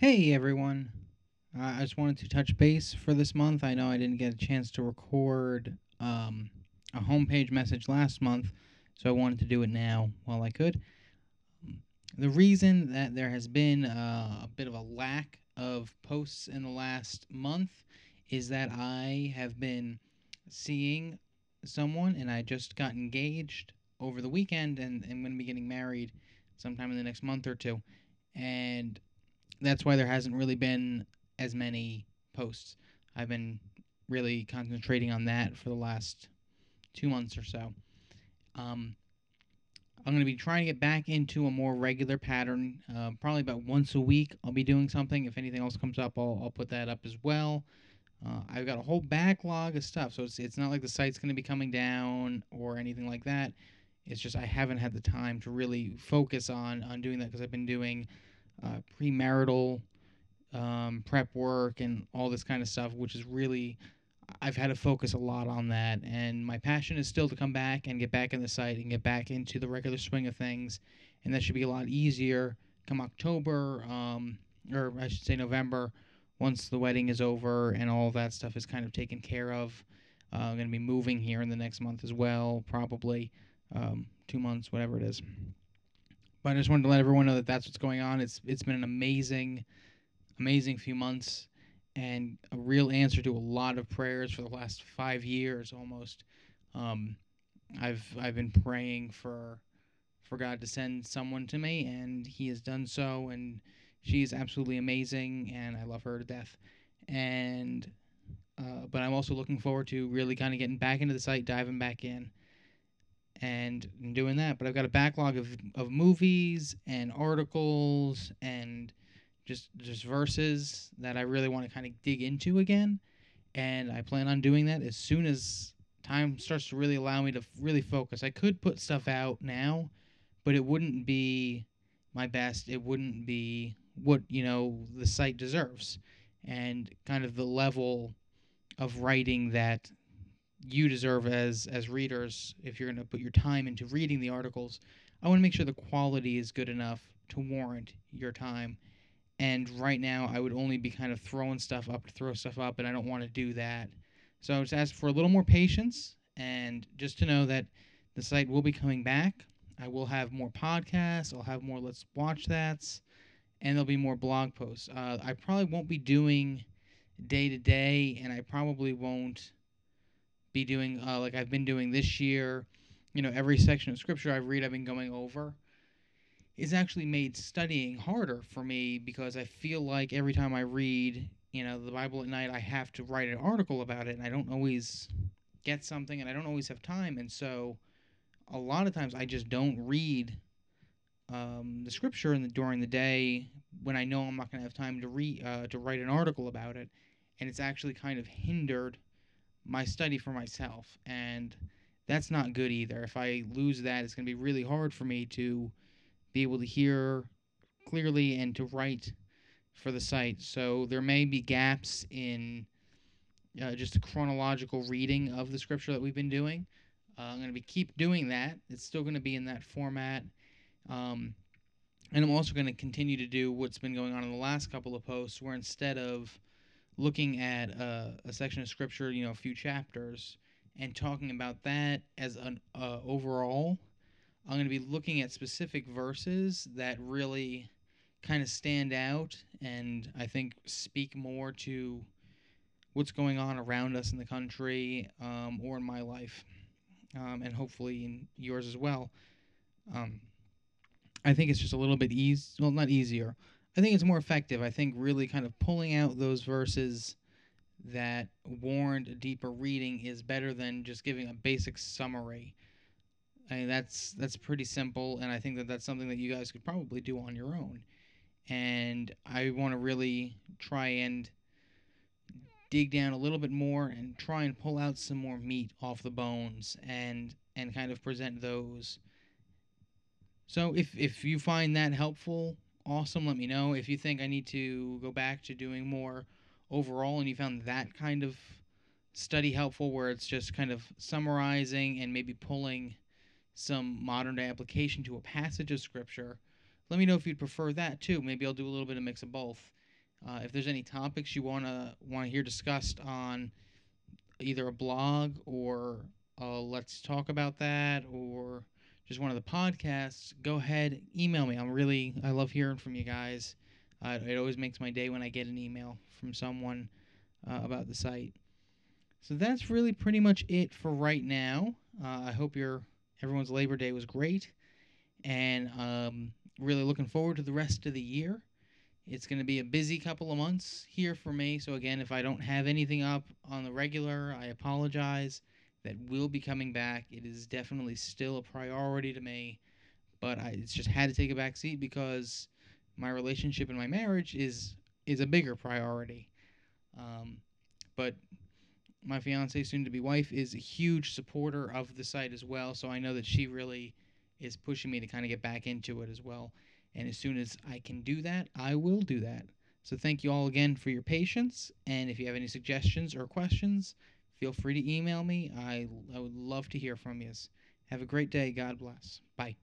Hey everyone. I just wanted to touch base for this month. I know I didn't get a chance to record um, a homepage message last month, so I wanted to do it now while I could. The reason that there has been uh, a bit of a lack of posts in the last month is that I have been seeing someone and I just got engaged over the weekend and I'm going to be getting married sometime in the next month or two. And that's why there hasn't really been as many posts. I've been really concentrating on that for the last two months or so. Um, I'm going to be trying to get back into a more regular pattern. Uh, probably about once a week, I'll be doing something. If anything else comes up, I'll, I'll put that up as well. Uh, I've got a whole backlog of stuff, so it's, it's not like the site's going to be coming down or anything like that. It's just I haven't had the time to really focus on on doing that because I've been doing uh, premarital um, prep work and all this kind of stuff, which is really I've had to focus a lot on that. And my passion is still to come back and get back in the site and get back into the regular swing of things, and that should be a lot easier come October, um, or I should say November, once the wedding is over and all that stuff is kind of taken care of. Uh, I'm going to be moving here in the next month as well, probably um, two months, whatever it is. But I just wanted to let everyone know that that's what's going on. It's it's been an amazing, amazing few months, and a real answer to a lot of prayers for the last five years almost. Um, I've I've been praying for for God to send someone to me, and He has done so. And she's absolutely amazing, and I love her to death. And uh, but I'm also looking forward to really kind of getting back into the site, diving back in, and doing that. But I've got a backlog of, of movies and articles and just just verses that I really want to kind of dig into again. And I plan on doing that as soon as time starts to really allow me to really focus. I could put stuff out now, but it wouldn't be my best. It wouldn't be what, you know, the site deserves. And kind of the level of writing that you deserve as as readers if you're going to put your time into reading the articles i want to make sure the quality is good enough to warrant your time. And right now i would only be kind of throwing stuff up to throw stuff up and i don't want to do that. So i just ask for a little more patience and just to know that the site will be coming back. I will have more podcasts i'll have more let's watch that's and there'll be more blog posts. Uh, i probably won't be doing day to day and i probably won't be doing uh, like I've been doing this year. You know, every section of scripture I read, I've been going over. Is actually made studying harder for me because I feel like every time I read, you know, the Bible at night, I have to write an article about it, and I don't always get something, and I don't always have time, and so a lot of times I just don't read um, the scripture in the, during the day when I know I'm not going to have time to read uh, to write an article about it, and it's actually kind of hindered my study for myself. And that's not good either. If I lose that, it's going to be really hard for me to be able to hear clearly and to write for the site. So there may be gaps in uh, just a chronological reading of the scripture that we've been doing. Uh, I'm going to be keep doing that. It's still going to be in that format. Um, and I'm also going to continue to do what's been going on in the last couple of posts, where instead of looking at a, a section of scripture, you know, a few chapters, and talking about that as an uh, overall. I'm going to be looking at specific verses that really kind of stand out and I think speak more to what's going on around us in the country um, or in my life, um, and hopefully in yours as well. Um, I think it's just a little bit easy. Well, not easier. I think it's more effective. I think really kind of pulling out those verses that warrant a deeper reading is better than just giving a basic summary. I mean, that's that's pretty simple, and I think that that's something that you guys could probably do on your own. And I want to really try and dig down a little bit more and try and pull out some more meat off the bones and and kind of present those. So if if you find that helpful, awesome. Let me know if you think I need to go back to doing more overall and you found that kind of study helpful where it's just kind of summarizing and maybe pulling some modern day application to a passage of scripture. Let me know if you'd prefer that too. Maybe I'll do a little bit of mix of both. Uh, if there's any topics you wanna want to hear discussed on either a blog or uh, let's talk about that or just one of the podcasts, go ahead email me. I'm really I love hearing from you guys. Uh, it always makes my day when I get an email from someone uh, about the site. So that's really pretty much it for right now. Uh, I hope your everyone's Labor Day was great, and um, really looking forward to the rest of the year. It's going to be a busy couple of months here for me. So again, if I don't have anything up on the regular, I apologize. That will be coming back. It is definitely still a priority to me, but I it's just had to take a back seat because my relationship and my marriage is is a bigger priority. Um, but my fiance, soon to be wife, is a huge supporter of the site as well. So I know that she really is pushing me to kind of get back into it as well. And as soon as I can do that, I will do that. So thank you all again for your patience. And if you have any suggestions or questions, feel free to email me. I, I would love to hear from you. Have a great day. God bless. Bye.